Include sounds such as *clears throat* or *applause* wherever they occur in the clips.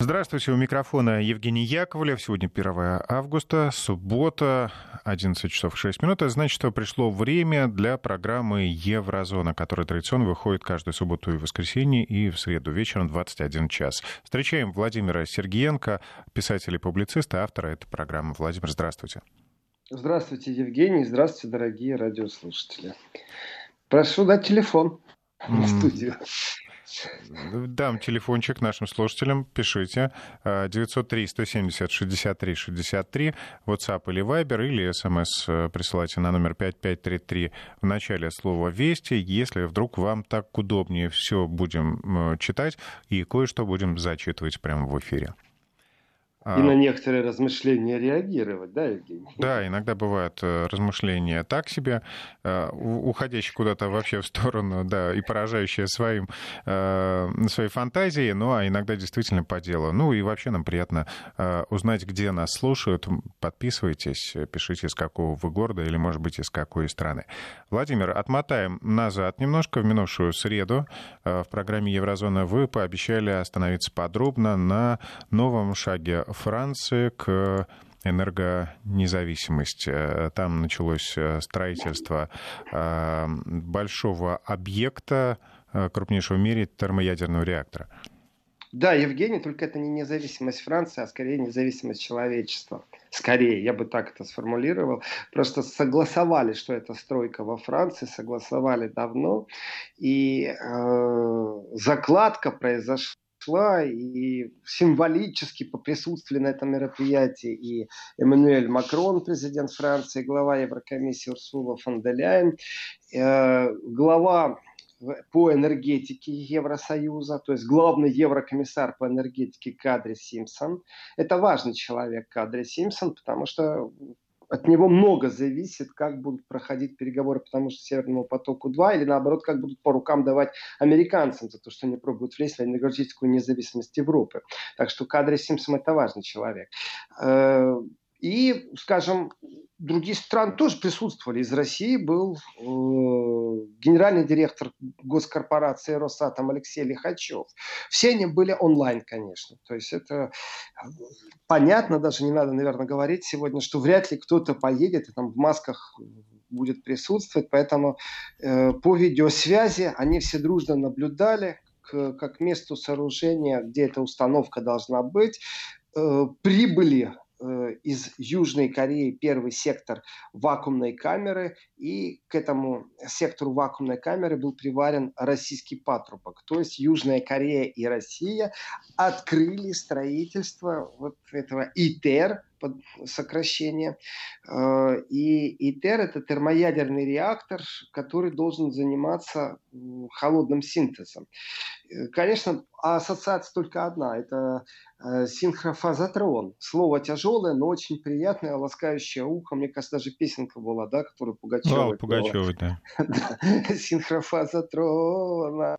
Здравствуйте, у микрофона Евгений Яковлев. Сегодня 1 августа, суббота, 11 часов 6 минут. Это значит, что пришло время для программы «Еврозона», которая традиционно выходит каждую субботу и воскресенье, и в среду вечером 21 час. Встречаем Владимира Сергеенко, писателя и публициста, автора этой программы. Владимир, здравствуйте. Здравствуйте, Евгений. Здравствуйте, дорогие радиослушатели. Прошу дать телефон в студию. Дам телефончик нашим слушателям, пишите. 903-170-63-63, WhatsApp или Viber, или смс э, присылайте на номер 5533 в начале слова «Вести», если вдруг вам так удобнее все будем читать и кое-что будем зачитывать прямо в эфире. И на некоторые размышления реагировать, да, Евгений? Да, иногда бывают э, размышления так себе, э, уходящие куда-то вообще в сторону, да, и поражающие своим, э, своей фантазией, ну, а иногда действительно по делу. Ну, и вообще нам приятно узнать, где нас слушают. Подписывайтесь, пишите, из какого вы города или, может быть, из какой страны. Владимир, отмотаем назад немножко в минувшую среду. В программе «Еврозона» вы пообещали остановиться подробно на новом шаге Франции к энергонезависимости. Там началось э, строительство э, большого объекта, э, крупнейшего в мире термоядерного реактора. Да, Евгений, только это не независимость Франции, а скорее независимость человечества. Скорее, я бы так это сформулировал. Просто согласовали, что это стройка во Франции, согласовали давно. И э, закладка произошла шла, и символически поприсутствовали на этом мероприятии и Эммануэль Макрон, президент Франции, глава Еврокомиссии Урсула фон де Ляйен, э, глава по энергетике Евросоюза, то есть главный еврокомиссар по энергетике Кадри Симпсон. Это важный человек Кадри Симпсон, потому что от него много зависит, как будут проходить переговоры по тому же Северному потоку-2, или наоборот, как будут по рукам давать американцам за то, что они пробуют влезть в энергетическую независимость Европы. Так что Кадри Симпсон это важный человек. И, скажем, другие страны тоже присутствовали. Из России был э, генеральный директор госкорпорации Росатом Алексей Лихачев. Все они были онлайн, конечно. То есть это понятно, даже не надо, наверное, говорить сегодня, что вряд ли кто-то поедет и там в масках будет присутствовать. Поэтому э, по видеосвязи они все дружно наблюдали, к, как месту сооружения, где эта установка должна быть, э, прибыли из Южной Кореи первый сектор вакуумной камеры, и к этому сектору вакуумной камеры был приварен российский патрубок. То есть Южная Корея и Россия открыли строительство вот этого ИТЕР, сокращение. Э, и ИТЕР – это термоядерный реактор, который должен заниматься холодным синтезом. Э, конечно, ассоциация только одна – это э, синхрофазотрон. Слово тяжелое, но очень приятное, ласкающее ухо. Мне кажется, даже песенка была, да, которую Пугачева. Да, Пугачева, *laughs* да. Синхрофазотрон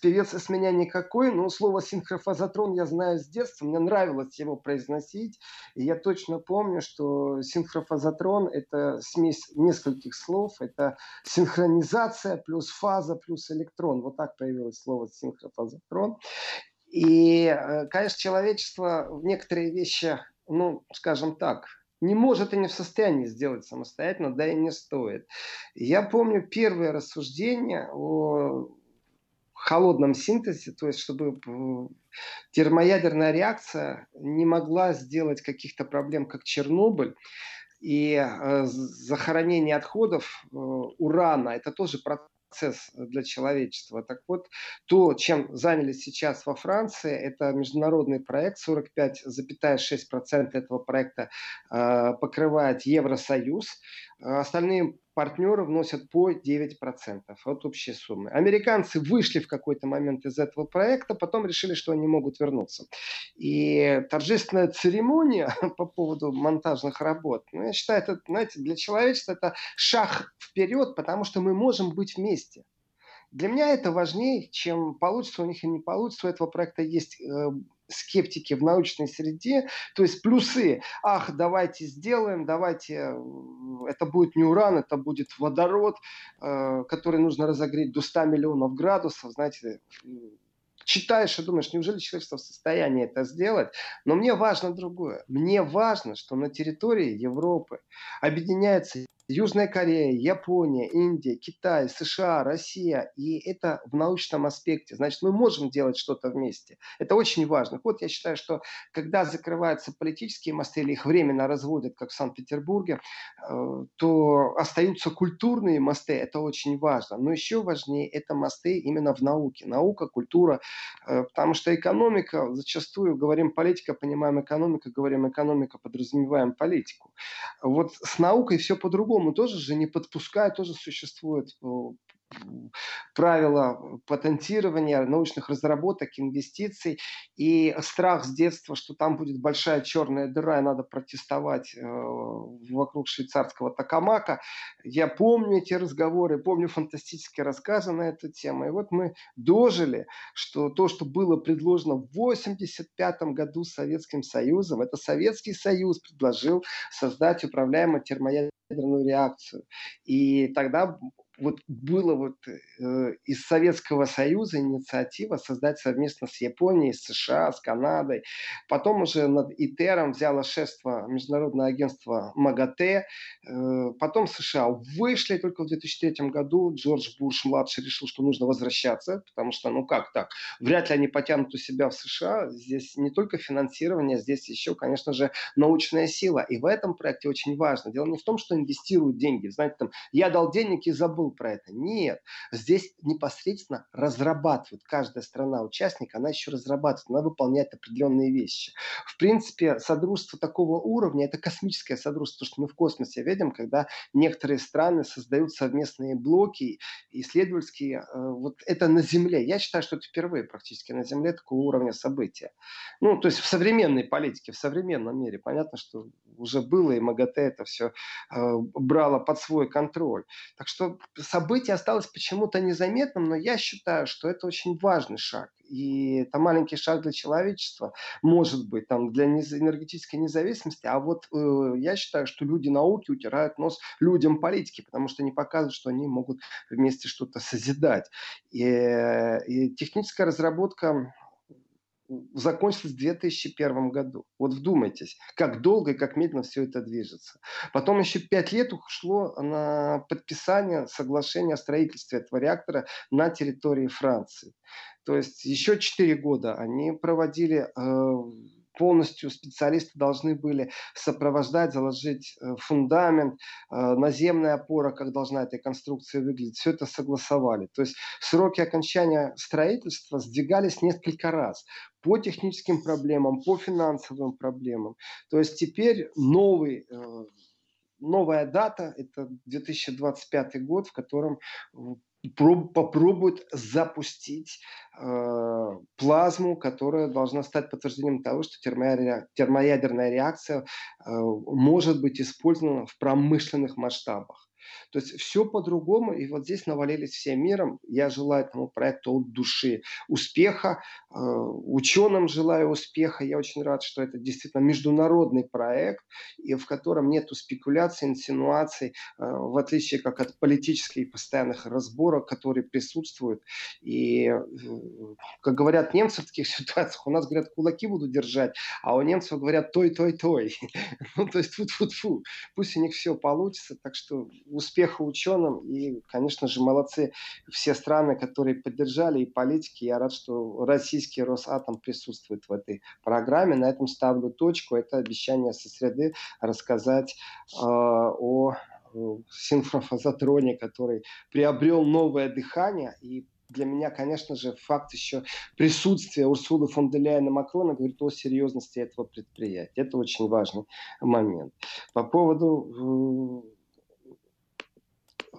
певец с меня никакой, но слово синхрофазотрон я знаю с детства, мне нравилось его произносить, и я точно помню, что синхрофазотрон – это смесь нескольких слов, это синхронизация плюс фаза плюс электрон, вот так появилось слово синхрофазотрон. И, э, конечно, человечество в некоторые вещи, ну, скажем так, не может и не в состоянии сделать самостоятельно, да и не стоит. Я помню первое рассуждение о холодном синтезе, то есть чтобы э, термоядерная реакция не могла сделать каких-то проблем, как Чернобыль, и э, захоронение отходов э, урана, это тоже процесс для человечества. Так вот, то, чем занялись сейчас во Франции, это международный проект, 45,6% этого проекта э, покрывает Евросоюз, остальные партнеры вносят по 9% от общей суммы. Американцы вышли в какой-то момент из этого проекта, потом решили, что они могут вернуться. И торжественная церемония *laughs* по поводу монтажных работ, ну, я считаю, это, знаете, для человечества это шаг вперед, потому что мы можем быть вместе. Для меня это важнее, чем получится у них или не получится. У этого проекта есть э, скептики в научной среде, то есть плюсы, ах, давайте сделаем, давайте, э, это будет не уран, это будет водород, э, который нужно разогреть до 100 миллионов градусов, знаете, читаешь и думаешь, неужели человечество в состоянии это сделать? Но мне важно другое. Мне важно, что на территории Европы объединяется Южная Корея, Япония, Индия, Китай, США, Россия. И это в научном аспекте. Значит, мы можем делать что-то вместе. Это очень важно. Вот я считаю, что когда закрываются политические мосты или их временно разводят, как в Санкт-Петербурге, э, то остаются культурные мосты. Это очень важно. Но еще важнее это мосты именно в науке. Наука, культура. Э, потому что экономика, зачастую говорим политика, понимаем экономика, говорим экономика, подразумеваем политику. Вот с наукой все по-другому по-другому тоже же не подпускают, тоже существует э, правила патентирования, научных разработок, инвестиций. И страх с детства, что там будет большая черная дыра, и надо протестовать э, вокруг швейцарского Токамака. Я помню эти разговоры, помню фантастические рассказы на эту тему. И вот мы дожили, что то, что было предложено в 1985 году Советским Союзом, это Советский Союз предложил создать управляемую термоядерную реакцию. И тогда вот было вот э, из Советского Союза инициатива создать совместно с Японией, с США, с Канадой. Потом уже над ИТЕРом взяло шефство Международное агентство МАГАТЭ. Э, потом США вышли только в 2003 году. Джордж Буш-младший решил, что нужно возвращаться, потому что, ну как так, вряд ли они потянут у себя в США. Здесь не только финансирование, здесь еще, конечно же, научная сила. И в этом проекте очень важно. Дело не в том, что инвестируют деньги. Знаете, там, я дал денег и забыл забыл про это. Нет. Здесь непосредственно разрабатывают. Каждая страна-участник, она еще разрабатывает, она выполняет определенные вещи. В принципе, содружество такого уровня – это космическое содружество, что мы в космосе видим, когда некоторые страны создают совместные блоки исследовательские. Э, вот это на Земле. Я считаю, что это впервые практически на Земле такого уровня события. Ну, то есть в современной политике, в современном мире. Понятно, что уже было, и МАГАТЭ это все э, брало под свой контроль. Так что событие осталось почему-то незаметным, но я считаю, что это очень важный шаг. И это маленький шаг для человечества, может быть, там, для энергетической независимости. А вот э, я считаю, что люди науки утирают нос людям политики, потому что они показывают, что они могут вместе что-то созидать. И, э, и техническая разработка закончилась в 2001 году. Вот вдумайтесь, как долго и как медленно все это движется. Потом еще пять лет ушло на подписание соглашения о строительстве этого реактора на территории Франции. То есть еще четыре года они проводили э, полностью специалисты должны были сопровождать, заложить э, фундамент, э, наземная опора, как должна эта конструкция выглядеть. Все это согласовали. То есть сроки окончания строительства сдвигались несколько раз по техническим проблемам, по финансовым проблемам. То есть теперь новый э, новая дата, это 2025 год, в котором попробуют запустить э, плазму, которая должна стать подтверждением того, что термоядерная реакция э, может быть использована в промышленных масштабах. То есть все по-другому, и вот здесь навалились всем миром. Я желаю этому проекту от души успеха, э, ученым желаю успеха. Я очень рад, что это действительно международный проект, и в котором нет спекуляций, инсинуаций, э, в отличие как от политических постоянных разборок, которые присутствуют. И, э, как говорят немцы в таких *laughs* ситуациях, у нас говорят, кулаки буду держать, а у немцев говорят той, той, той. *laughs* Ну, то есть, фу-фу-фу. Пусть у них все получится. Так что успеха ученым. И, конечно же, молодцы все страны, которые поддержали и политики. Я рад, что российский Росатом присутствует в этой программе. На этом ставлю точку. Это обещание со среды рассказать э, о синхрофазотроне, который приобрел новое дыхание и для меня, конечно же, факт еще присутствия Урсулы фон де Ляйена Макрона говорит о серьезности этого предприятия. Это очень важный момент. По поводу Э,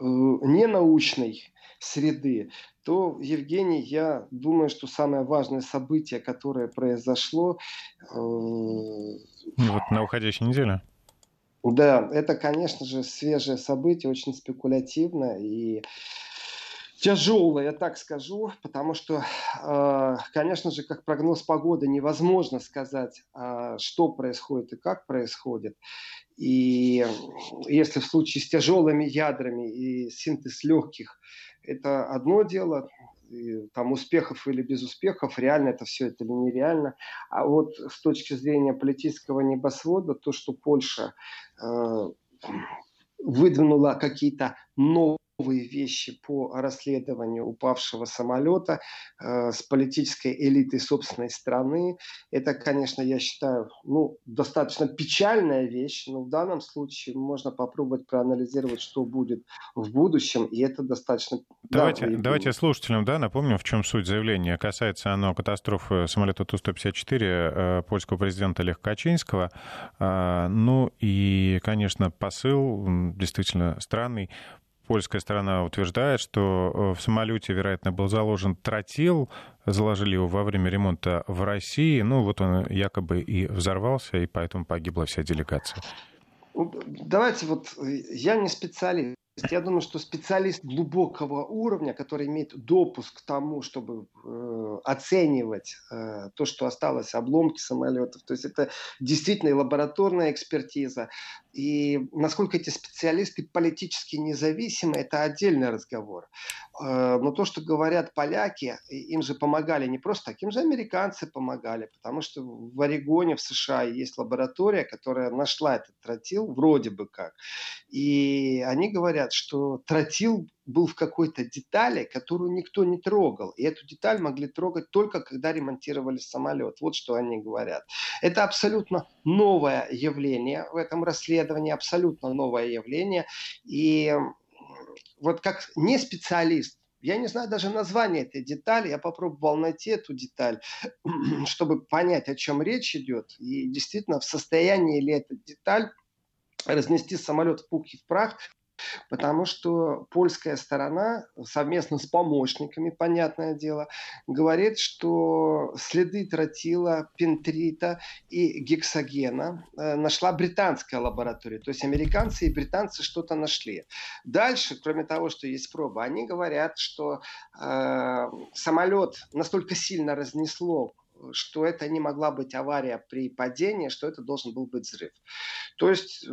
ненаучной среды, то, Евгений, я думаю, что самое важное событие, которое произошло... Э, вот на уходящей неделе. Да, это, конечно же, свежее событие, очень спекулятивное и я так скажу, потому что, э, конечно же, как прогноз погоды невозможно сказать, что происходит и как происходит. И если в случае с тяжелыми ядрами и синтез легких, это одно дело. там успехов или без успехов, реально это все это или нереально. А вот с точки зрения политического небосвода, то, что Польша э, выдвинула какие-то новые новые вещи по расследованию упавшего самолета э, с политической элитой собственной страны. Это, конечно, я считаю, ну, достаточно печальная вещь, но в данном случае можно попробовать проанализировать, что будет в будущем, и это достаточно... Давайте, да, давайте слушателям да, напомним, в чем суть заявления. Касается оно катастрофы самолета Ту-154 э, польского президента Леха Качинского. Э, ну и, конечно, посыл действительно странный польская сторона утверждает, что э, в самолете, вероятно, был заложен тротил, заложили его во время ремонта в России. Ну, вот он якобы и взорвался, и поэтому погибла вся делегация. Давайте вот, э, я не специалист, я думаю, что специалист глубокого уровня, который имеет допуск к тому, чтобы э, оценивать э, то, что осталось, обломки самолетов, то есть это действительно лабораторная экспертиза, и насколько эти специалисты политически независимы, это отдельный разговор. Э, но то, что говорят поляки, им же помогали не просто так, им же американцы помогали, потому что в Орегоне, в США есть лаборатория, которая нашла этот тротил, вроде бы как. И они говорят, говорят, что тротил был в какой-то детали, которую никто не трогал. И эту деталь могли трогать только когда ремонтировали самолет. Вот что они говорят. Это абсолютно новое явление в этом расследовании, абсолютно новое явление. И вот как не специалист, я не знаю даже название этой детали, я попробовал найти эту деталь, *clears throat* чтобы понять, о чем речь идет. И действительно, в состоянии ли эта деталь разнести самолет в пух и в прах, Потому что польская сторона совместно с помощниками, понятное дело, говорит, что следы тротила, пентрита и гексогена э, нашла британская лаборатория. То есть американцы и британцы что-то нашли. Дальше, кроме того, что есть проба, они говорят, что э, самолет настолько сильно разнесло что это не могла быть авария при падении, что это должен был быть взрыв. То есть э,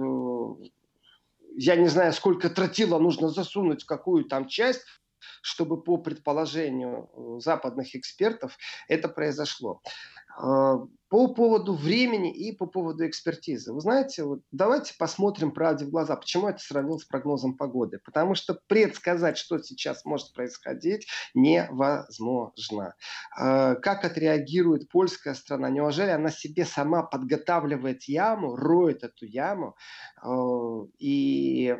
я не знаю, сколько тротила нужно засунуть в какую там часть, чтобы по предположению э, западных экспертов это произошло. А, по поводу времени и по поводу экспертизы. Вы знаете, вот давайте посмотрим правде в глаза. Почему это сравнил с прогнозом погоды? Потому что предсказать, что сейчас может происходить, невозможно. А, как отреагирует польская страна? Неужели она себе сама подготавливает яму, роет эту яму а, и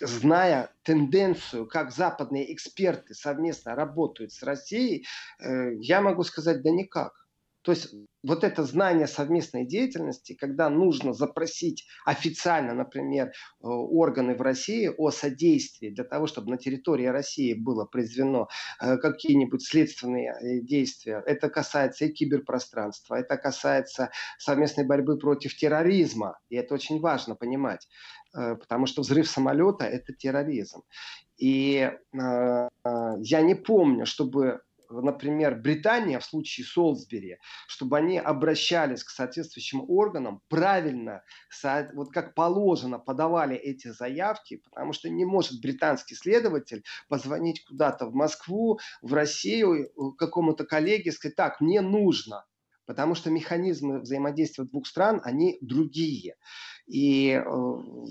зная тенденцию, как западные эксперты совместно работают с Россией, э, я могу сказать, да никак. То есть вот это знание совместной деятельности, когда нужно запросить официально, например, э, органы в России о содействии для того, чтобы на территории России было произведено э, какие-нибудь следственные э, действия. Это касается и киберпространства, это касается совместной борьбы против терроризма. И это очень важно понимать, потому что взрыв самолета – это терроризм. И я не помню, чтобы например, Британия в случае Солсбери, чтобы они обращались к соответствующим органам, правильно, вот как положено, подавали эти заявки, потому что не может британский следователь позвонить куда-то в Москву, в Россию, какому-то коллеге и сказать, так, мне нужно, потому что механизмы взаимодействия двух стран, они другие. И э,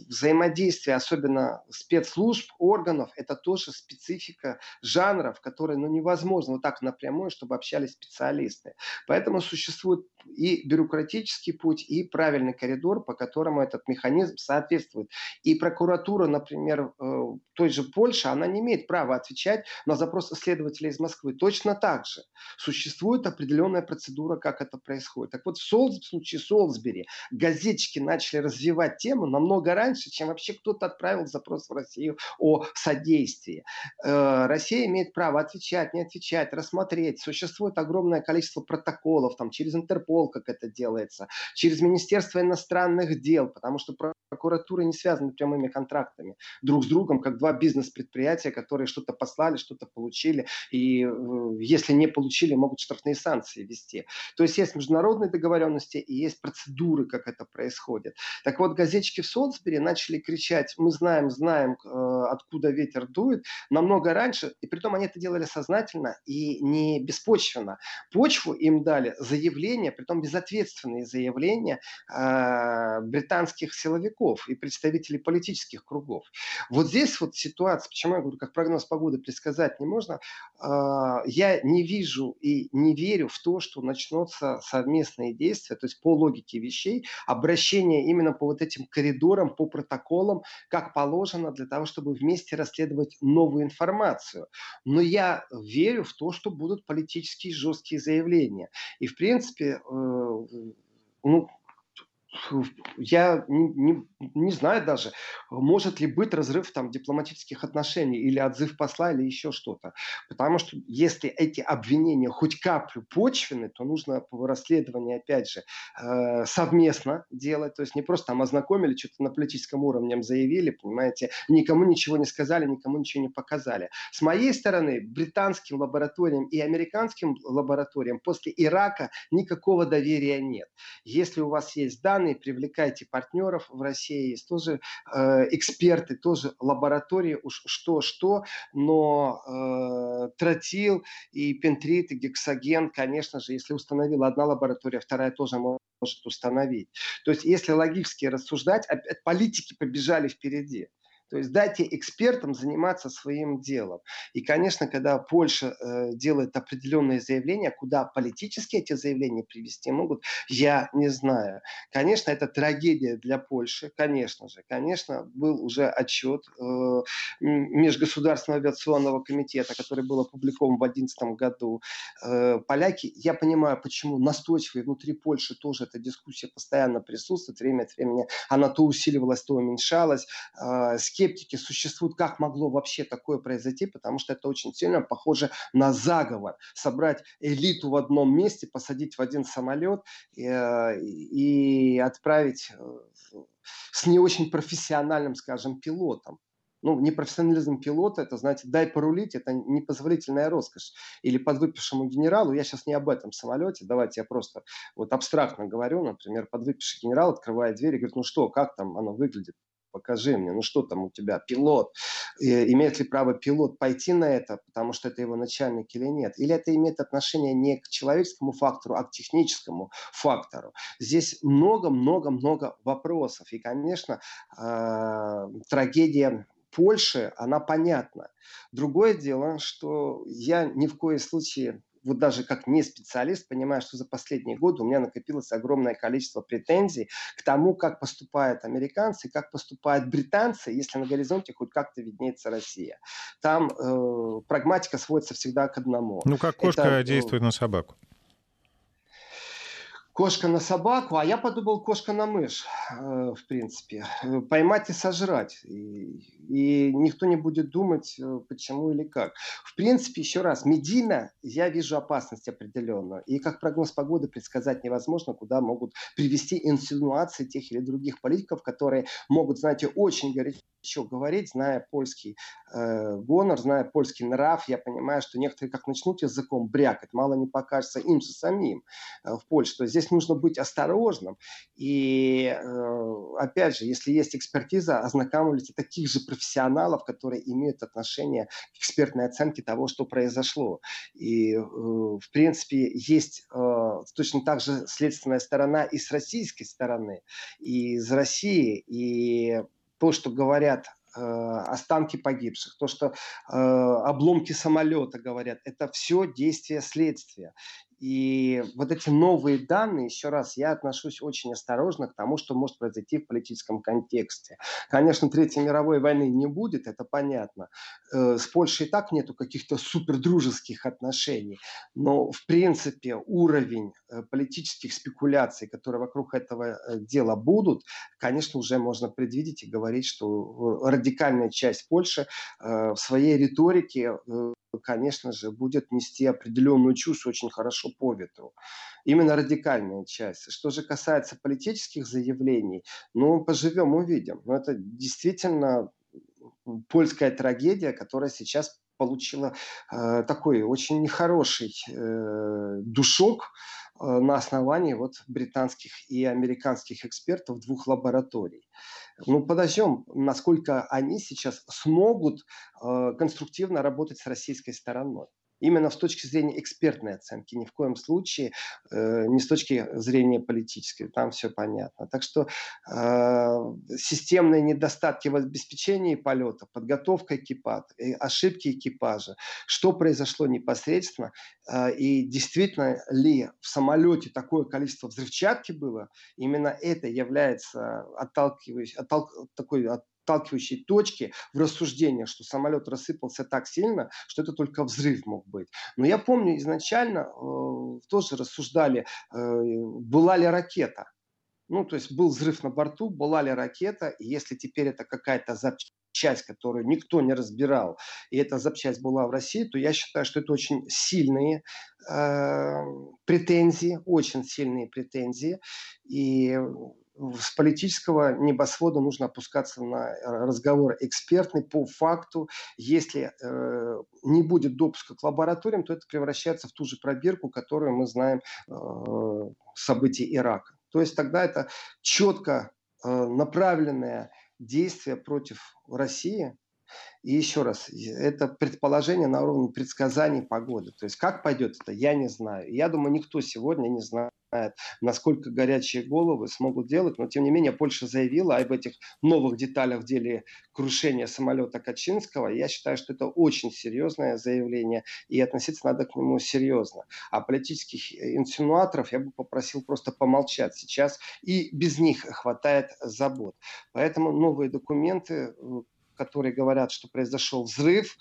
взаимодействие, особенно спецслужб, органов, это тоже специфика жанров, которые ну, невозможно вот так напрямую, чтобы общались специалисты. Поэтому существует и бюрократический путь, и правильный коридор, по которому этот механизм соответствует. И прокуратура, например, э, той же Польши, она не имеет права отвечать на запросы следователя из Москвы. Точно так же существует определенная процедура, как это происходит. Так вот, в, Солс, в случае Солсбери газетчики начали развивать развивать тему намного раньше, чем вообще кто-то отправил запрос в Россию о содействии. Э, Россия имеет право отвечать, не отвечать, рассмотреть. Существует огромное количество протоколов, там, через Интерпол, как это делается, через Министерство иностранных дел, потому что прокуратура не связаны прямыми контрактами друг с другом, как два бизнес-предприятия, которые что-то послали, что-то получили, и э, если не получили, могут штрафные санкции вести. То есть есть международные договоренности и есть процедуры, как это происходит. Так вот, газетчики в Солсбери начали кричать, мы знаем, знаем, э, откуда ветер дует, намного раньше, и при том они это делали сознательно и не беспочвенно. Почву им дали заявления, при том безответственные заявления э, британских силовиков и представителей политических кругов. Вот здесь вот ситуация, почему я говорю, как прогноз погоды предсказать не можно, э, я не вижу и не верю в то, что начнутся совместные действия, то есть по логике вещей, обращение именно по вот этим коридорам, по протоколам, как положено для того, чтобы вместе расследовать новую информацию. Но я верю в то, что будут политические жесткие заявления. И, в принципе, э, ну, я не, не, не знаю даже, может ли быть разрыв там дипломатических отношений или отзыв посла или еще что-то. Потому что если эти обвинения хоть каплю почвены, то нужно расследование, опять же, э, совместно делать. То есть не просто там ознакомили, что-то на политическом уровне заявили, понимаете, никому ничего не сказали, никому ничего не показали. С моей стороны, британским лабораториям и американским лабораториям после Ирака никакого доверия нет. Если у вас есть данные, страны, привлекайте партнеров в России, есть тоже э, эксперты, тоже лаборатории, уж что-что, но э, тротил и пентрит, и гексоген, конечно же, если установила одна лаборатория, вторая тоже может установить. То есть, если логически рассуждать, политики побежали впереди. То есть дайте экспертам заниматься своим делом. И, конечно, когда Польша э, делает определенные заявления, куда политически эти заявления привести могут, я не знаю. Конечно, это трагедия для Польши, конечно же. Конечно, был уже отчет э, Межгосударственного авиационного комитета, который был опубликован в 2011 году. Э, поляки, я понимаю, почему настойчивые внутри Польши тоже эта дискуссия постоянно присутствует, время от времени она то усиливалась, то уменьшалась. Э, скептики существуют, как могло вообще такое произойти, потому что это очень сильно похоже на заговор. Собрать элиту в одном месте, посадить в один самолет э, и отправить э, с не очень профессиональным, скажем, пилотом ну, непрофессионализм пилота, это, знаете, дай порулить, это непозволительная роскошь. Или подвыпившему генералу, я сейчас не об этом самолете, давайте я просто вот абстрактно говорю, например, подвыпивший генерал открывает дверь и говорит, ну что, как там оно выглядит? Покажи мне, ну что там у тебя, пилот, имеет ли право пилот пойти на это, потому что это его начальник или нет, или это имеет отношение не к человеческому фактору, а к техническому фактору. Здесь много-много-много вопросов, и, конечно, э, трагедия Польши, она понятна. Другое дело, что я ни в коем случае вот даже как не специалист, понимаю, что за последние годы у меня накопилось огромное количество претензий к тому, как поступают американцы, как поступают британцы, если на горизонте хоть как-то виднеется Россия. Там э, прагматика сводится всегда к одному. Ну, как кошка Это, э, действует на собаку кошка на собаку, а я подумал кошка на мышь, э, в принципе. Поймать и сожрать. И, и никто не будет думать, э, почему или как. В принципе, еще раз, медийно я вижу опасность определенную. И как прогноз погоды предсказать невозможно, куда могут привести инсинуации тех или других политиков, которые могут, знаете, очень горячо говорить, зная польский э, гонор, зная польский нрав, я понимаю, что некоторые как начнут языком брякать, мало не покажется им же самим э, в Польше. То есть здесь нужно быть осторожным. И э, опять же, если есть экспертиза, ознакомьтесь таких же профессионалов, которые имеют отношение к экспертной оценке того, что произошло. И, э, в принципе, есть э, точно так же следственная сторона и с российской стороны, и из России, и то, что говорят э, останки погибших, то, что э, обломки самолета говорят, это все действие следствия. И вот эти новые данные, еще раз, я отношусь очень осторожно к тому, что может произойти в политическом контексте. Конечно, Третьей мировой войны не будет, это понятно. Э, с Польшей и так нету каких-то супердружеских отношений. Но, в принципе, уровень э, политических спекуляций, которые вокруг этого э, дела будут, конечно, уже можно предвидеть и говорить, что радикальная часть Польши в своей риторике конечно же, будет нести определенную чушь очень хорошо по ветру. Именно радикальная часть. Что же касается политических заявлений, ну, поживем, увидим. Но это действительно польская трагедия, которая сейчас получила э, такой очень нехороший э, душок э, на основании вот британских и американских экспертов двух лабораторий. Ну, подождем, насколько они сейчас смогут э, конструктивно работать с российской стороной именно с точки зрения экспертной оценки, ни в коем случае э, не с точки зрения политической, там все понятно. Так что э, системные недостатки в обеспечении полета, подготовка экипажа, э, ошибки экипажа, что произошло непосредственно э, и действительно ли в самолете такое количество взрывчатки было, именно это является отталкивающей, отталк, такой от, отталкивающей точки в рассуждениях, что самолет рассыпался так сильно, что это только взрыв мог быть. Но я помню, изначально э, тоже рассуждали, э, была ли ракета. Ну, то есть был взрыв на борту, была ли ракета, и если теперь это какая-то запчасть, которую никто не разбирал, и эта запчасть была в России, то я считаю, что это очень сильные э, претензии, очень сильные претензии. И с политического небосвода нужно опускаться на разговор экспертный по факту. Если э, не будет допуска к лабораториям, то это превращается в ту же пробирку, которую мы знаем э, событий Ирака. То есть тогда это четко э, направленное действие против России, и еще раз, это предположение на уровне предсказаний погоды. То есть как пойдет это, я не знаю. Я думаю, никто сегодня не знает, насколько горячие головы смогут делать. Но тем не менее Польша заявила об этих новых деталях в деле крушения самолета Качинского. Я считаю, что это очень серьезное заявление и относиться надо к нему серьезно. А политических инсинуаторов я бы попросил просто помолчать сейчас. И без них хватает забот. Поэтому новые документы которые говорят, что произошел взрыв,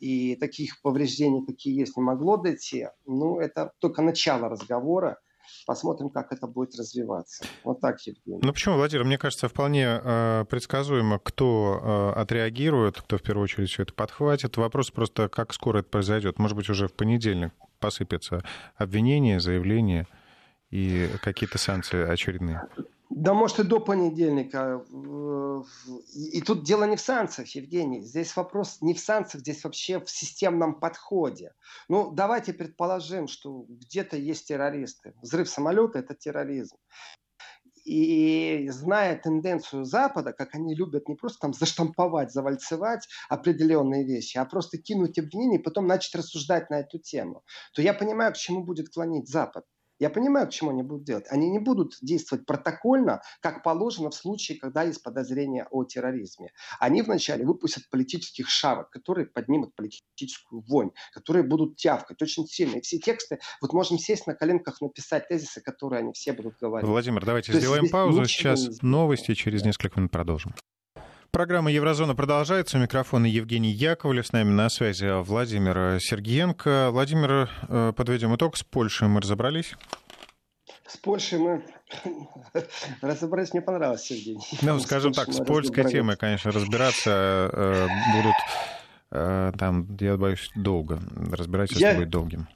и таких повреждений, какие есть, не могло дойти. Ну, это только начало разговора. Посмотрим, как это будет развиваться. Вот так, Евгений. Ну почему, Владимир? Мне кажется, вполне э, предсказуемо, кто э, отреагирует, кто в первую очередь все это подхватит. Вопрос просто, как скоро это произойдет. Может быть, уже в понедельник посыпятся обвинения, заявления и какие-то санкции очередные. Да, может, и до понедельника. И тут дело не в санкциях, Евгений. Здесь вопрос не в санкциях, здесь вообще в системном подходе. Ну, давайте предположим, что где-то есть террористы. Взрыв самолета – это терроризм. И зная тенденцию Запада, как они любят не просто там заштамповать, завальцевать определенные вещи, а просто кинуть обвинение и потом начать рассуждать на эту тему, то я понимаю, к чему будет клонить Запад. Я понимаю, к чему они будут делать. Они не будут действовать протокольно, как положено в случае, когда есть подозрение о терроризме. Они вначале выпустят политических шавок, которые поднимут политическую вонь, которые будут тявкать очень сильно. И все тексты, вот можем сесть на коленках, написать тезисы, которые они все будут говорить. Владимир, давайте То сделаем паузу. Сейчас новости, через несколько минут продолжим. Программа «Еврозона» продолжается. У микрофона Евгений Яковлев. С нами на связи Владимир Сергеенко. Владимир, э, подведем итог. С Польшей мы разобрались. С Польшей мы *laughs* разобрались. Мне понравилось, Евгений. Ну, скажем так, с польской темой, конечно, разбираться э, будут э, там, я боюсь, долго. Разбирательство я... будет долгим.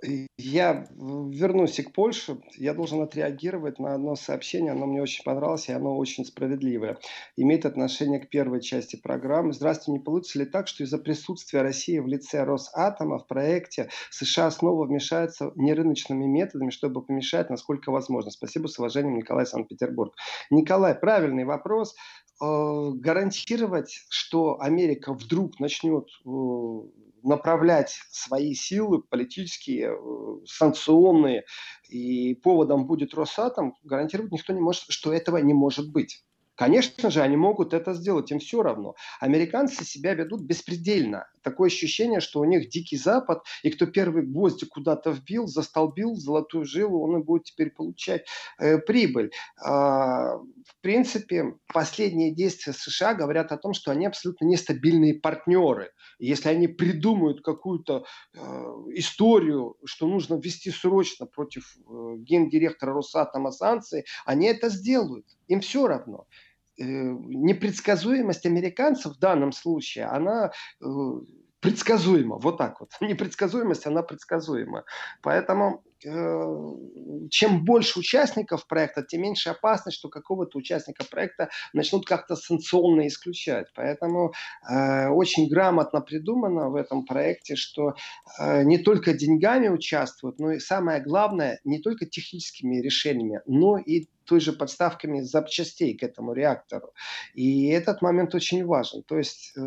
Я вернусь к Польше. Я должен отреагировать на одно сообщение. Оно мне очень понравилось, и оно очень справедливое. Имеет отношение к первой части программы. Здравствуйте, не получится ли так, что из-за присутствия России в лице Росатома в проекте США снова вмешаются нерыночными методами, чтобы помешать, насколько возможно? Спасибо, с уважением, Николай Санкт-Петербург. Николай, правильный вопрос. Э, гарантировать, что Америка вдруг начнет э, направлять свои силы политические, э, санкционные, и поводом будет Росатом, гарантировать никто не может, что этого не может быть. Конечно же, они могут это сделать, им все равно. Американцы себя ведут беспредельно. Такое ощущение, что у них дикий запад, и кто первый гвозди куда-то вбил, застолбил золотую жилу, он и будет теперь получать э, прибыль. А, в принципе, последние действия США говорят о том, что они абсолютно нестабильные партнеры. Если они придумают какую-то э, историю, что нужно ввести срочно против э, гендиректора Росатома санкции, они это сделают. Им все равно. Э, непредсказуемость американцев в данном случае, она э, предсказуемо, вот так вот. *laughs* Непредсказуемость, она предсказуема. Поэтому чем больше участников проекта, тем меньше опасность, что какого-то участника проекта начнут как-то санкционно исключать. Поэтому э, очень грамотно придумано в этом проекте, что э, не только деньгами участвуют, но и самое главное, не только техническими решениями, но и той же подставками запчастей к этому реактору. И этот момент очень важен. То есть э,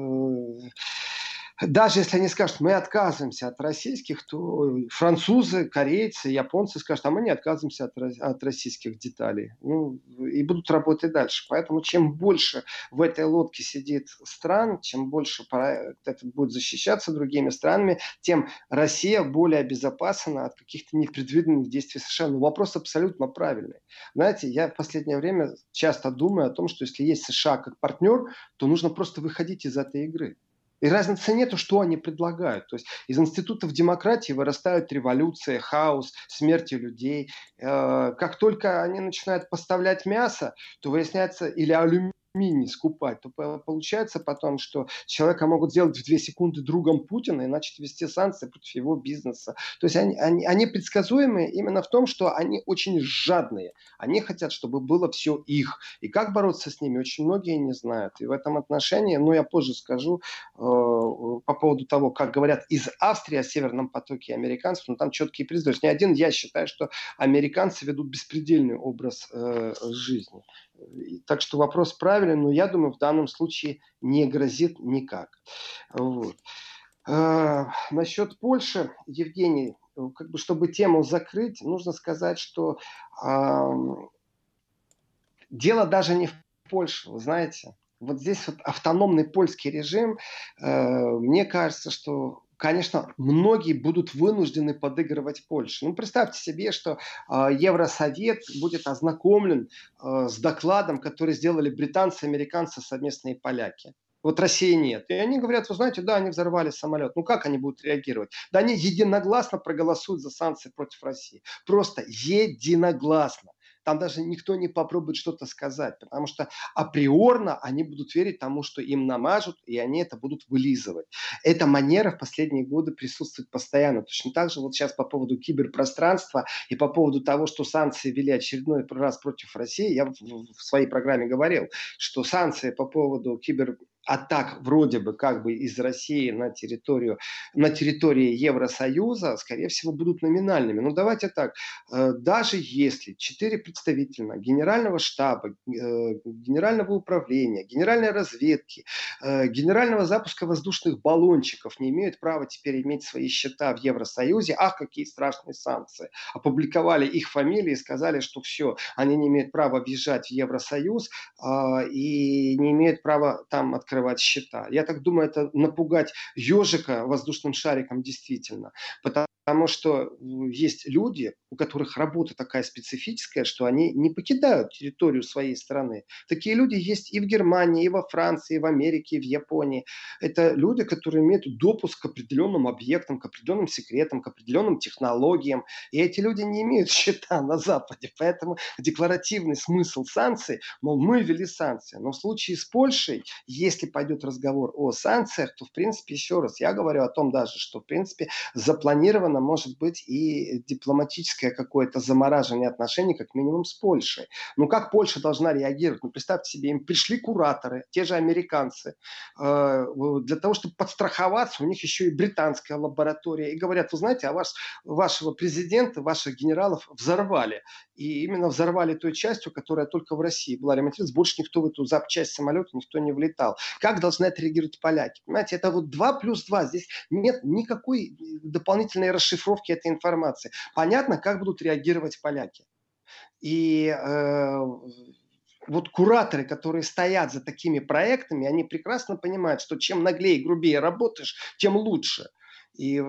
даже если они скажут, мы отказываемся от российских, то французы, корейцы, японцы скажут, а мы не отказываемся от, от российских деталей. Ну, и будут работать дальше. Поэтому чем больше в этой лодке сидит стран, чем больше это будет защищаться другими странами, тем Россия более обезопасена от каких-то непредвиденных действий США. Но вопрос абсолютно правильный. Знаете, я в последнее время часто думаю о том, что если есть США как партнер, то нужно просто выходить из этой игры. И разницы нету, что они предлагают. То есть из институтов демократии вырастают революция, хаос, смерти людей. Э, как только они начинают поставлять мясо, то выясняется, или алюминий, мини скупать, то получается потом, что человека могут сделать в две секунды другом Путина и начать вести санкции против его бизнеса. То есть они, они, они предсказуемые именно в том, что они очень жадные. Они хотят, чтобы было все их. И как бороться с ними, очень многие не знают. И в этом отношении, ну я позже скажу э, по поводу того, как говорят из Австрии о Северном потоке американцев, но там четкие призывы. Не один я считаю, что американцы ведут беспредельный образ э, жизни. Так что вопрос правильный, но я думаю, в данном случае не грозит никак. Вот. А, насчет Польши, Евгений, как бы, чтобы тему закрыть, нужно сказать, что а, дело даже не в Польше, вы знаете. Вот здесь вот автономный польский режим, э, мне кажется, что конечно, многие будут вынуждены подыгрывать Польше. Ну, представьте себе, что э, Евросовет будет ознакомлен э, с докладом, который сделали британцы, американцы, совместные поляки. Вот России нет. И они говорят, вы знаете, да, они взорвали самолет. Ну как они будут реагировать? Да они единогласно проголосуют за санкции против России. Просто единогласно там даже никто не попробует что-то сказать, потому что априорно они будут верить тому, что им намажут, и они это будут вылизывать. Эта манера в последние годы присутствует постоянно. Точно так же вот сейчас по поводу киберпространства и по поводу того, что санкции ввели очередной раз против России, я в своей программе говорил, что санкции по поводу кибер атак вроде бы как бы из России на территорию, на территории Евросоюза, скорее всего, будут номинальными. Но ну, давайте так, э, даже если четыре представителя Генерального штаба, э, Генерального управления, Генеральной разведки, э, Генерального запуска воздушных баллончиков не имеют права теперь иметь свои счета в Евросоюзе, ах, какие страшные санкции. Опубликовали их фамилии и сказали, что все, они не имеют права въезжать в Евросоюз и не имеют права там открывать открывать счета. Я так думаю, это напугать ежика воздушным шариком действительно. Потому что есть люди, у которых работа такая специфическая, что они не покидают территорию своей страны. Такие люди есть и в Германии, и во Франции, и в Америке, и в Японии. Это люди, которые имеют допуск к определенным объектам, к определенным секретам, к определенным технологиям. И эти люди не имеют *laughs* счета на Западе. Поэтому декларативный смысл санкций, мол, мы ввели санкции. Но в случае с Польшей, если пойдет разговор о санкциях, то, в принципе, еще раз, я говорю о том даже, что, в принципе, запланировано может быть, и дипломатическое какое-то замораживание отношений, как минимум, с Польшей. Ну, как Польша должна реагировать? Ну, представьте себе, им пришли кураторы, те же американцы, э, для того, чтобы подстраховаться, у них еще и британская лаборатория, и говорят, вы знаете, а ваш, вашего президента, ваших генералов взорвали. И именно взорвали той частью, которая только в России была ремонтирована. Больше никто в эту запчасть самолета, никто не влетал. Как должны это реагировать поляки? Понимаете, это вот 2 плюс 2. Здесь нет никакой дополнительной расшифровки этой информации. Понятно, как будут реагировать поляки. И э, вот кураторы, которые стоят за такими проектами, они прекрасно понимают, что чем наглее и грубее работаешь, тем лучше. И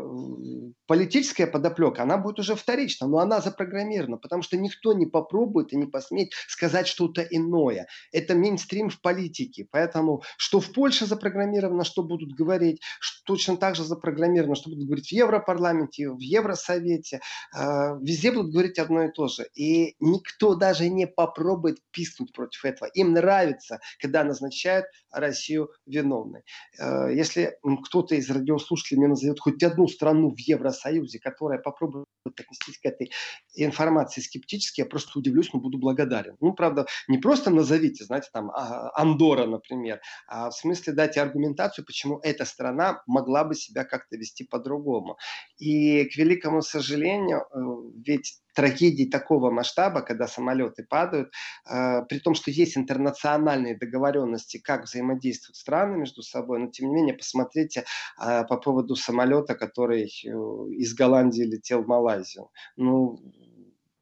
политическая подоплека, она будет уже вторична, но она запрограммирована, потому что никто не попробует и не посмеет сказать что-то иное. Это мейнстрим в политике. Поэтому что в Польше запрограммировано, что будут говорить, точно так же запрограммировано, что будут говорить в Европарламенте, в Евросовете. Э, везде будут говорить одно и то же. И никто даже не попробует пискнуть против этого. Им нравится, когда назначают Россию виновной. Э, если кто-то из радиослушателей мне назовет хоть одну страну в Евросоюзе, которая попробует отнестись к этой информации скептически, я просто удивлюсь, но буду благодарен. Ну, правда, не просто назовите, знаете, там, а, Андора, например, а в смысле дайте аргументацию, почему эта страна могла бы себя как-то вести по-другому. И, к великому сожалению, э, ведь трагедий такого масштаба, когда самолеты падают, э, при том, что есть интернациональные договоренности, как взаимодействуют страны между собой, но тем не менее посмотрите э, по поводу самолета, который э, из Голландии летел в Малайзию. Ну,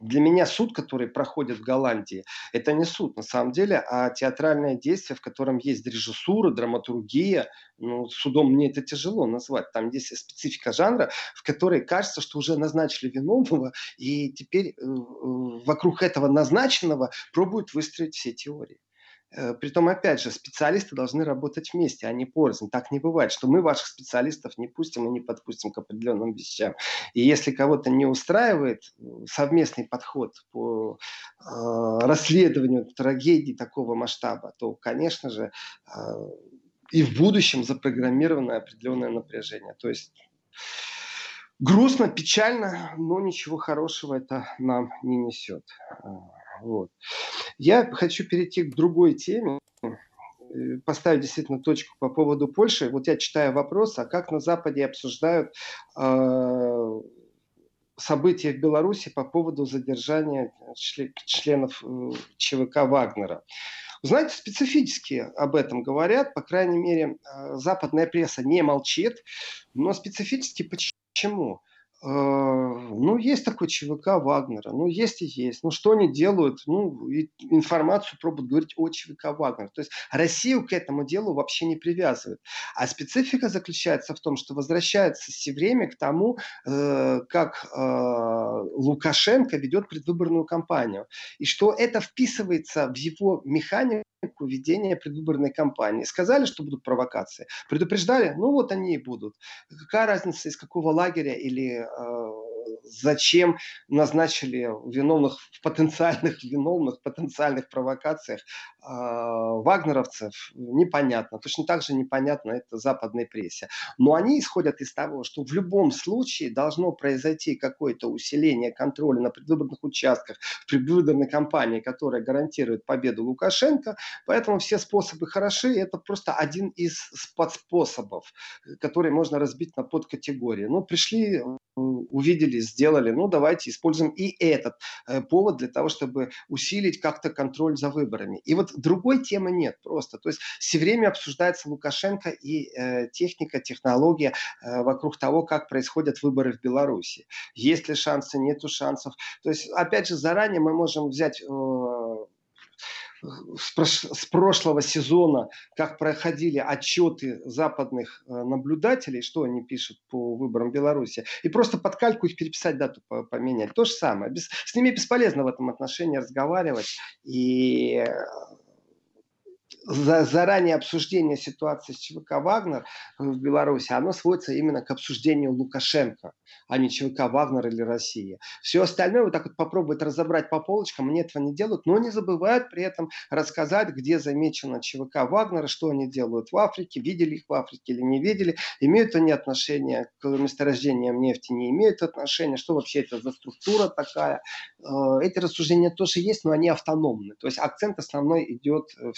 для меня суд, который проходит в Голландии, это не суд на самом деле, а театральное действие, в котором есть режиссура, драматургия. Ну, судом мне это тяжело назвать. Там есть специфика жанра, в которой кажется, что уже назначили виновного, и теперь э, э вокруг этого назначенного пробуют выстроить все теории. Э, притом, опять же, специалисты должны работать вместе, а не порознь. Так не бывает, что мы ваших специалистов не пустим и не подпустим к определенным вещам. И если кого-то не устраивает э, совместный подход по э, расследованию трагедий такого масштаба, то, конечно же, э, и в будущем запрограммировано определенное напряжение. То есть грустно, печально, но ничего хорошего это нам не несет. Вот. Я хочу перейти к другой теме, э, поставить действительно точку по поводу Польши. Вот я читаю вопрос, а как на Западе обсуждают э, события в Беларуси по поводу задержания членов э, ЧВК Вагнера. Знаете, специфически об этом говорят, по крайней мере, э, западная пресса не молчит, но специфически почему? Э, ну, есть такой ЧВК Вагнера, ну, есть и есть. Ну, что они делают? Ну, информацию пробуют говорить о ЧВК Вагнера. То есть Россию к этому делу вообще не привязывают. А специфика заключается в том, что возвращается все время к тому, э, как э, Лукашенко ведет предвыборную кампанию. И что это вписывается в его механику ведения предвыборной кампании. Сказали, что будут провокации. Предупреждали? Ну вот они и будут. Какая разница, из какого лагеря или э, зачем назначили виновных, потенциальных виновных, потенциальных провокациях э, вагнеровцев, непонятно. Точно так же непонятно это западной прессе. Но они исходят из того, что в любом случае должно произойти какое-то усиление контроля на предвыборных участках в предвыборной кампании, которая гарантирует победу Лукашенко. Поэтому все способы хороши. Это просто один из подспособов, который можно разбить на подкатегории. Ну, пришли увидели, сделали, ну давайте используем и этот э, повод для того, чтобы усилить как-то контроль за выборами. И вот другой темы нет просто. То есть все время обсуждается Лукашенко и э, техника, технология э, вокруг того, как происходят выборы в Беларуси. Есть ли шансы, нету шансов. То есть, опять же, заранее мы можем взять э, с прошлого сезона, как проходили отчеты западных э, наблюдателей, что они пишут по выборам Беларуси, и просто под кальку их переписать, дату поменять. То же самое. С ними бесполезно в этом отношении разговаривать. И за, заранее обсуждение ситуации с ЧВК «Вагнер» в Беларуси, оно сводится именно к обсуждению Лукашенко, а не ЧВК «Вагнер» или Россия. Все остальное вот так вот попробуют разобрать по полочкам, они этого не делают, но не забывают при этом рассказать, где замечено ЧВК «Вагнера», что они делают в Африке, видели их в Африке или не видели, имеют они отношение к месторождениям нефти, не имеют отношения, что вообще это за структура такая. Э, эти рассуждения тоже есть, но они автономны. То есть акцент основной идет э,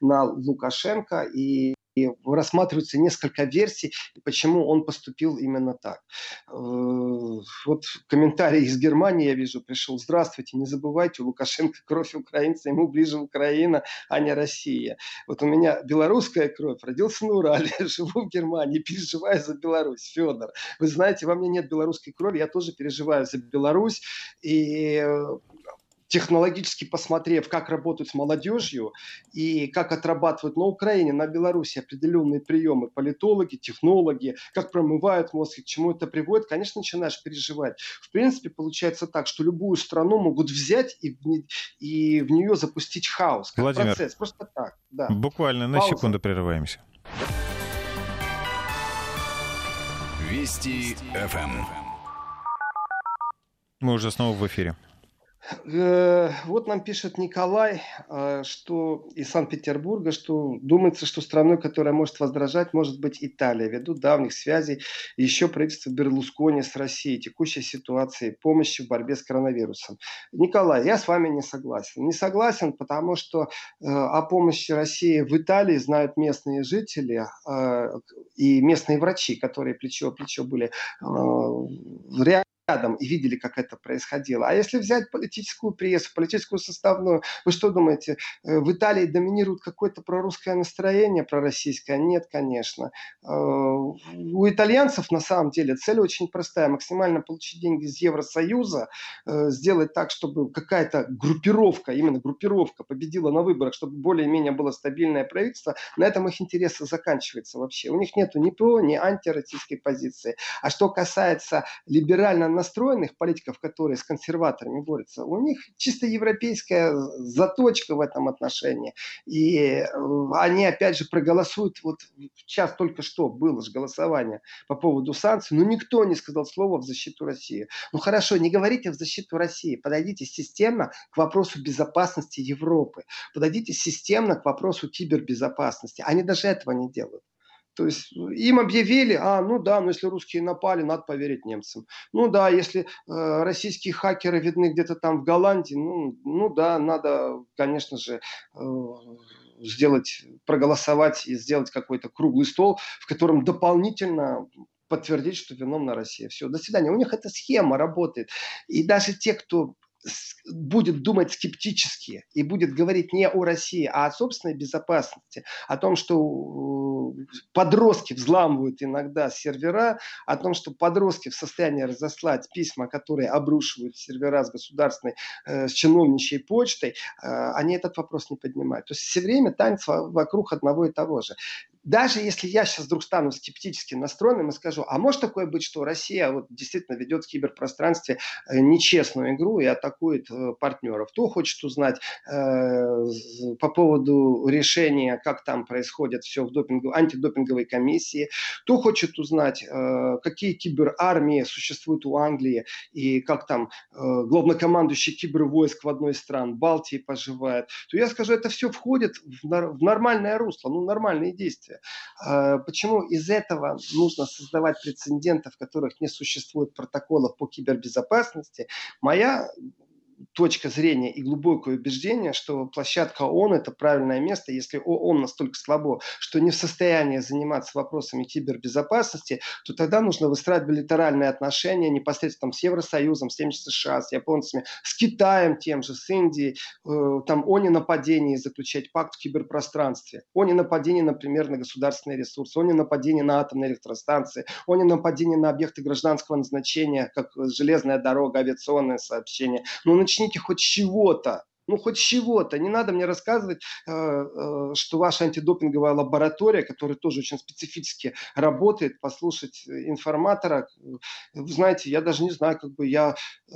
на Лукашенко и и рассматривается несколько версий, почему он поступил именно так. Э, вот комментарий из Германии я вижу, пришел. Здравствуйте, не забывайте, у Лукашенко кровь украинца, ему ближе Украина, а не Россия. Вот у меня белорусская кровь, родился на Урале, *laughs* живу в Германии, переживаю за Беларусь. Федор, вы знаете, во мне нет белорусской крови, я тоже переживаю за Беларусь. И технологически посмотрев, как работают с молодежью и как отрабатывают на Украине, на Беларуси определенные приемы политологи, технологи, как промывают мозг и к чему это приводит, конечно, начинаешь переживать. В принципе, получается так, что любую страну могут взять и, и в нее запустить хаос. Как Владимир, процесс. Просто так. Да. Буквально на Пауза. секунду прерываемся. Вести ФМ. Мы уже снова в эфире. Э, вот нам пишет Николай, э, что из Санкт-Петербурга, что думается, что страной, которая может возражать, может быть Италия, ввиду давних связей еще правительство Берлускони с Россией, текущей ситуации, помощи в борьбе с коронавирусом. Николай, я с вами не согласен. Не согласен, потому что э, о помощи России в Италии знают местные жители и местные врачи, которые плечо-плечо были в реальности рядом и видели, как это происходило. А если взять политическую прессу, политическую составную, вы что думаете, э, в Италии доминирует какое-то прорусское настроение, пророссийское? Нет, конечно. Э, у итальянцев на самом деле цель очень простая. Максимально получить деньги из Евросоюза, э, сделать так, чтобы какая-то группировка, именно группировка победила на выборах, чтобы более-менее было стабильное правительство. На этом их интересы заканчиваются вообще. У них нет ни про, ни антироссийской позиции. А что касается либерально настроенных политиков, которые с консерваторами борются, у них чисто европейская заточка в этом отношении. И они, опять же, проголосуют. Вот сейчас только что было же голосование по поводу санкций, но никто не сказал слова в защиту России. Ну хорошо, не говорите в защиту России, подойдите системно к вопросу безопасности Европы, подойдите системно к вопросу кибербезопасности. Они даже этого не делают. То есть им объявили, а, ну да, ну если русские напали, надо поверить немцам. Ну да, если э, российские хакеры видны где-то там в Голландии, ну, ну да, надо, конечно же, э, сделать, проголосовать и сделать какой-то круглый стол, в котором дополнительно подтвердить, что виновна Россия. Все, до свидания. У них эта схема работает. И даже те, кто будет думать скептически и будет говорить не о России, а о собственной безопасности, о том, что э, подростки взламывают иногда сервера, о том, что подростки в состоянии разослать письма, которые обрушивают сервера с государственной, э, с чиновничьей почтой, э, они этот вопрос не поднимают. То есть все время танец вокруг одного и того же даже если я сейчас вдруг стану скептически настроенным и скажу, а может такое быть, что Россия вот действительно ведет в киберпространстве э, нечестную игру и атакует э, партнеров, кто хочет узнать э, по поводу решения, как там происходит все в допинговой, антидопинговой комиссии, кто хочет узнать, э, какие киберармии существуют у Англии и как там э, главнокомандующий кибервойск в одной из стран Балтии поживает, то я скажу, это все входит в, в нормальное русло, ну нормальные действия действия. А, почему из этого нужно создавать прецеденты, в которых не существует протоколов по кибербезопасности? Моя точка зрения и глубокое убеждение, что площадка ООН – это правильное место, если ООН настолько слабо, что не в состоянии заниматься вопросами кибербезопасности, то тогда нужно выстраивать билатеральные отношения непосредственно с Евросоюзом, с теми же США, с японцами, с Китаем тем же, с Индией, э, там о ненападении заключать пакт в киберпространстве, о ненападении, например, на государственные ресурсы, о ненападении на атомные электростанции, о ненападении на объекты гражданского назначения, как железная дорога, авиационное сообщение. Ну, начните хоть чего-то ну, хоть чего-то. Не надо мне рассказывать, э, э, что ваша антидопинговая лаборатория, которая тоже очень специфически работает, послушать информатора. Вы знаете, я даже не знаю, как бы я э,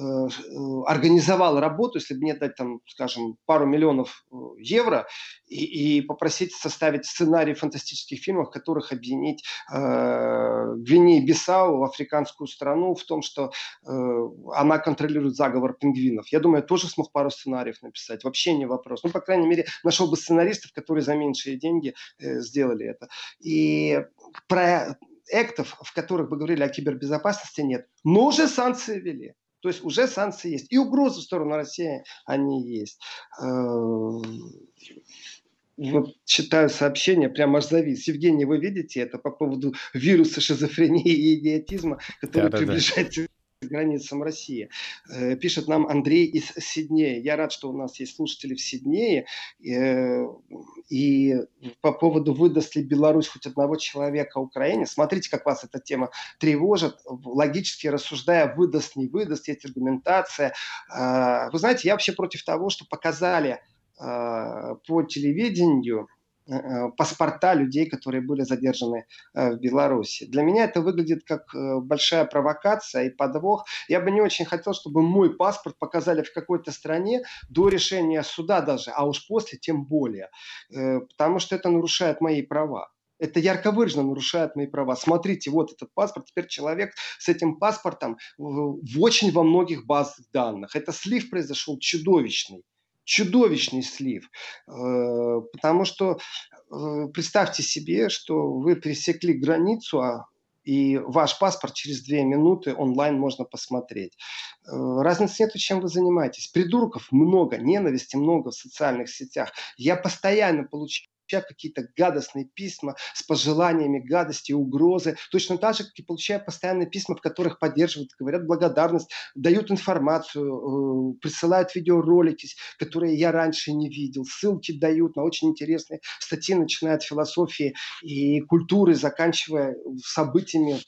организовал работу, если бы мне дать там, скажем, пару миллионов евро и, и попросить составить сценарий фантастических фильмов, в которых объединить э, Гвинеи-Бисау, африканскую страну, в том, что э, она контролирует заговор пингвинов. Я думаю, я тоже смог пару сценариев написать написать, вообще не вопрос. Ну, по крайней мере, нашел бы сценаристов, которые за меньшие деньги э, сделали это. И проектов, в которых бы говорили о кибербезопасности, нет. Но уже санкции ввели. То есть уже санкции есть. И угрозы в сторону России, они есть. Э, вот читаю сообщение, прямо аж завис. Евгений, вы видите это по поводу вируса шизофрении и идиотизма, который да, приближается границам России. Э, пишет нам Андрей из Сиднея. Я рад, что у нас есть слушатели в Сиднее. Э, и по поводу выдаст ли Беларусь хоть одного человека Украине, смотрите, как вас эта тема тревожит. Логически рассуждая, выдаст, не выдаст, есть аргументация. Э, вы знаете, я вообще против того, что показали по телевидению паспорта людей, которые были задержаны э, в Беларуси. Для меня это выглядит как большая провокация и подвох. Я бы не очень хотел, чтобы мой паспорт показали в какой-то стране до решения суда даже, а уж после тем более. Потому что это нарушает мои права. Это ярко выраженно нарушает мои права. Смотрите, вот этот паспорт. Теперь человек с этим паспортом в очень во многих базах данных. Это слив произошел чудовищный чудовищный слив. Э, потому что э, представьте себе, что вы пересекли границу, а и ваш паспорт через две минуты онлайн можно посмотреть. Э, разницы нет, чем вы занимаетесь. Придурков много, ненависти много в социальных сетях. Я постоянно получаю какие-то гадостные письма с пожеланиями гадости, угрозы. Точно так же, как и получаю постоянные письма, в которых поддерживают, говорят благодарность, дают информацию, э, присылают видеоролики, которые я раньше не видел, ссылки дают на очень интересные статьи, начиная от философии и культуры, заканчивая событиями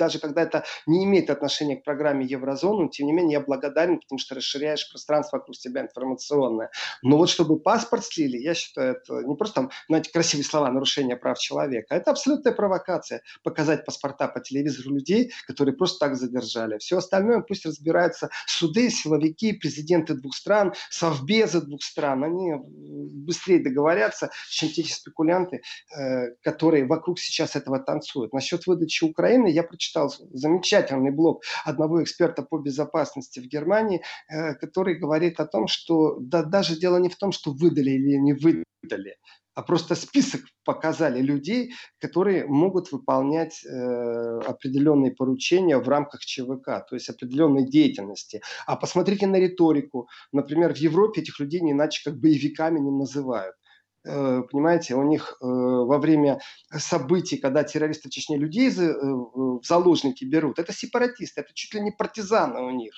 даже когда это не имеет отношения к программе Еврозону, тем не менее я благодарен, потому что расширяешь пространство вокруг себя информационное. Но вот чтобы паспорт слили, я считаю, это не просто там, знаете, красивые слова нарушения прав человека, это абсолютная провокация показать паспорта по телевизору людей, которые просто так задержали. Все остальное пусть разбираются суды, силовики, президенты двух стран, совбезы двух стран. Они быстрее договорятся, чем те спекулянты, э, которые вокруг сейчас этого танцуют. Насчет выдачи Украины я прочитал читал замечательный блог одного эксперта по безопасности в Германии, э, который говорит о том, что да, даже дело не в том, что выдали или не выдали, а просто список показали людей, которые могут выполнять э, определенные поручения в рамках ЧВК, то есть определенной деятельности. А посмотрите на риторику. Например, в Европе этих людей не иначе как боевиками не называют. Э, понимаете, у них э, во время событий, когда террористы в Чечне людей э, в заложники берут, это сепаратисты, это чуть ли не партизаны у них.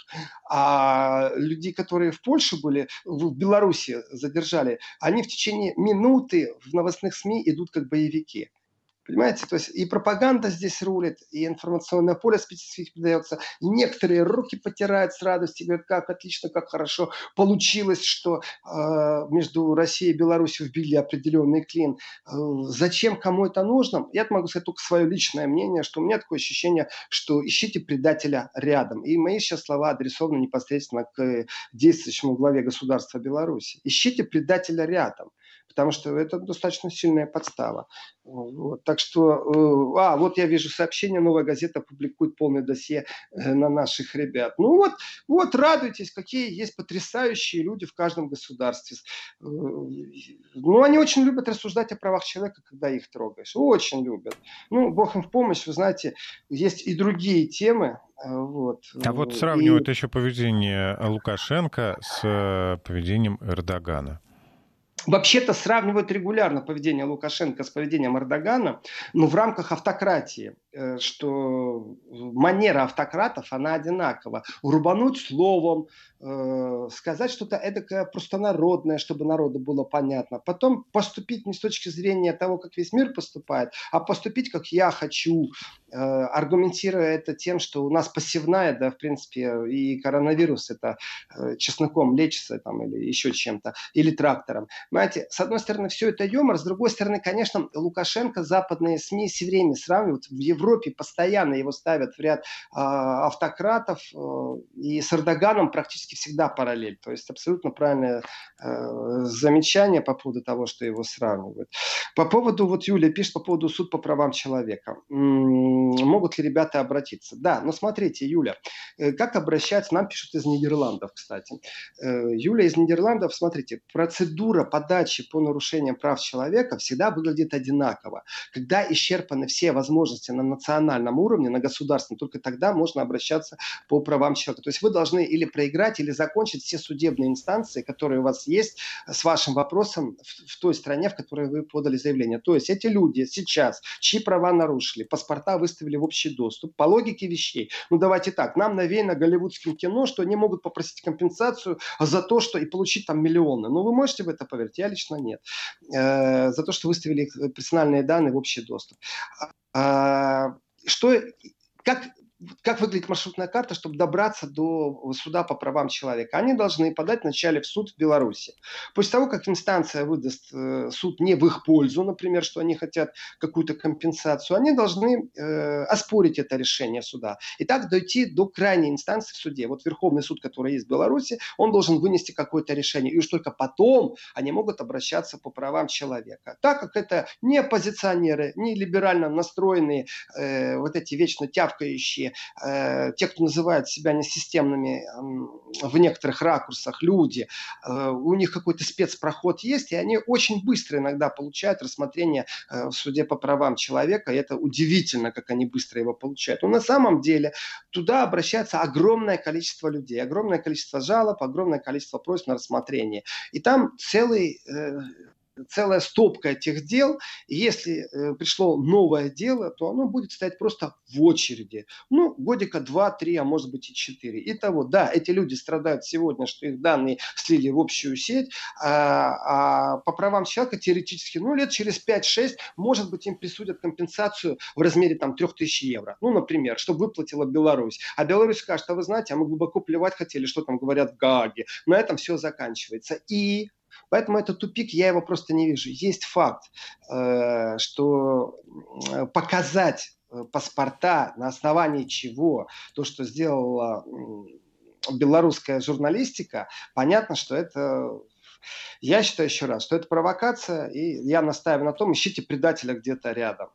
А люди, которые в Польше были, в Беларуси задержали, они в течение минуты в новостных СМИ идут как боевики. Понимаете, то есть и пропаганда здесь рулит, и информационное поле специфически придается. Некоторые руки потирают с радостью, говорят, как отлично, как хорошо получилось, что э, между Россией и Беларусью вбили определенный клин. Э, зачем кому это нужно? Я могу сказать только свое личное мнение, что у меня такое ощущение, что ищите предателя рядом. И мои сейчас слова адресованы непосредственно к действующему главе государства Беларуси. Ищите предателя рядом потому что это достаточно сильная подстава. Вот. Так что, э, а, вот я вижу сообщение, новая газета публикует полное досье э, на наших ребят. Ну вот, вот радуйтесь, какие есть потрясающие люди в каждом государстве. Э, ну, они очень любят рассуждать о правах человека, когда их трогаешь. Очень любят. Ну, Бог им в помощь, вы знаете, есть и другие темы, вот. А вот сравнивают и... еще поведение Лукашенко с поведением Эрдогана вообще-то сравнивают регулярно поведение Лукашенко с поведением Эрдогана, но в рамках автократии. Э, что манера автократов, она одинакова. Рубануть словом, э, сказать что-то эдакое простонародное, чтобы народу было понятно. Потом поступить не с точки зрения того, как весь мир поступает, а поступить, как я хочу, э, аргументируя это тем, что у нас пассивная, да, в принципе, и коронавирус это чесноком лечится там, или еще чем-то, или трактором. Понимаете, с одной стороны, все это юмор, с другой стороны, конечно, Лукашенко западные СМИ все время сравнивают в Европе Европе постоянно его ставят в ряд э, автократов, э, и с Эрдоганом практически всегда параллель. То есть абсолютно правильное э, замечание по поводу того, что его сравнивают. По поводу, вот Юлия пишет по поводу суд по правам человека. М-м, могут ли ребята обратиться? Да, но смотрите, Юля, э, как обращаться? Нам пишут из Нидерландов, кстати. Э, Юля из Нидерландов, смотрите, процедура подачи по нарушениям прав человека всегда выглядит одинаково. Когда исчерпаны все возможности на национальном уровне, на государственном, только тогда можно обращаться по правам человека. То есть вы должны или проиграть, или закончить все судебные инстанции, которые у вас есть с вашим вопросом в, в той стране, в которой вы подали заявление. То есть эти люди сейчас, чьи права нарушили, паспорта выставили в общий доступ, по логике вещей. Ну давайте так, нам навеяно голливудским кино, что они могут попросить компенсацию за то, что и получить там миллионы. Но ну, вы можете в это поверить? Я лично нет. Э, за то, что выставили персональные данные в общий доступ. А, что, как как выглядит маршрутная карта, чтобы добраться до суда по правам человека. Они должны подать вначале в суд в Беларуси. После того, как инстанция выдаст э, суд не в их пользу, например, что они хотят какую-то компенсацию, они должны э, оспорить это решение суда. И так дойти до крайней инстанции в суде. Вот Верховный суд, который есть в Беларуси, он должен вынести какое-то решение. И уж только потом они могут обращаться по правам человека. Так как это не оппозиционеры, не либерально настроенные, э, вот эти вечно тявкающие э, те, кто называют себя несистемными э, в некоторых ракурсах люди, э, у них какой-то спецпроход есть, и они очень быстро иногда получают рассмотрение э, в суде по правам человека, и это удивительно, как они быстро его получают. Но на самом деле туда обращается огромное количество людей, огромное количество жалоб, огромное количество просьб на рассмотрение. И там целый э, целая стопка этих дел. И если э, пришло новое дело, то оно будет стоять просто в очереди. Ну, годика два, три, а может быть и четыре. Итого, да, эти люди страдают сегодня, что их данные слили в общую сеть, а, а по правам человека теоретически, ну, лет через 5-6, может быть, им присудят компенсацию в размере там 3000 евро. Ну, например, чтобы выплатила Беларусь. А Беларусь скажет, а вы знаете, а мы глубоко плевать хотели, что там говорят в Гааге. На этом все заканчивается. И Поэтому этот тупик, я его просто не вижу. Есть факт, э, что показать э, паспорта, на основании чего то, что сделала белорусская журналистика, понятно, что это я считаю еще раз, что это провокация, и я настаиваю на том, ищите предателя где-то рядом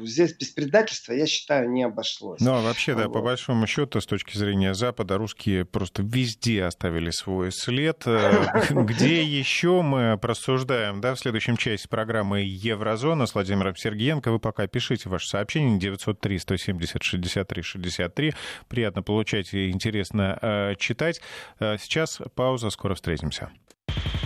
здесь без предательства, я считаю, не обошлось. Ну, а вообще, да, вот. по большому счету, с точки зрения Запада, русские просто везде оставили свой след. Э, *laughs* где еще мы просуждаем, да, в следующем части программы «Еврозона» с Владимиром Сергеенко. Вы пока пишите ваше сообщение 903-170-63-63. Приятно получать и интересно э, читать. Э, сейчас пауза, скоро встретимся.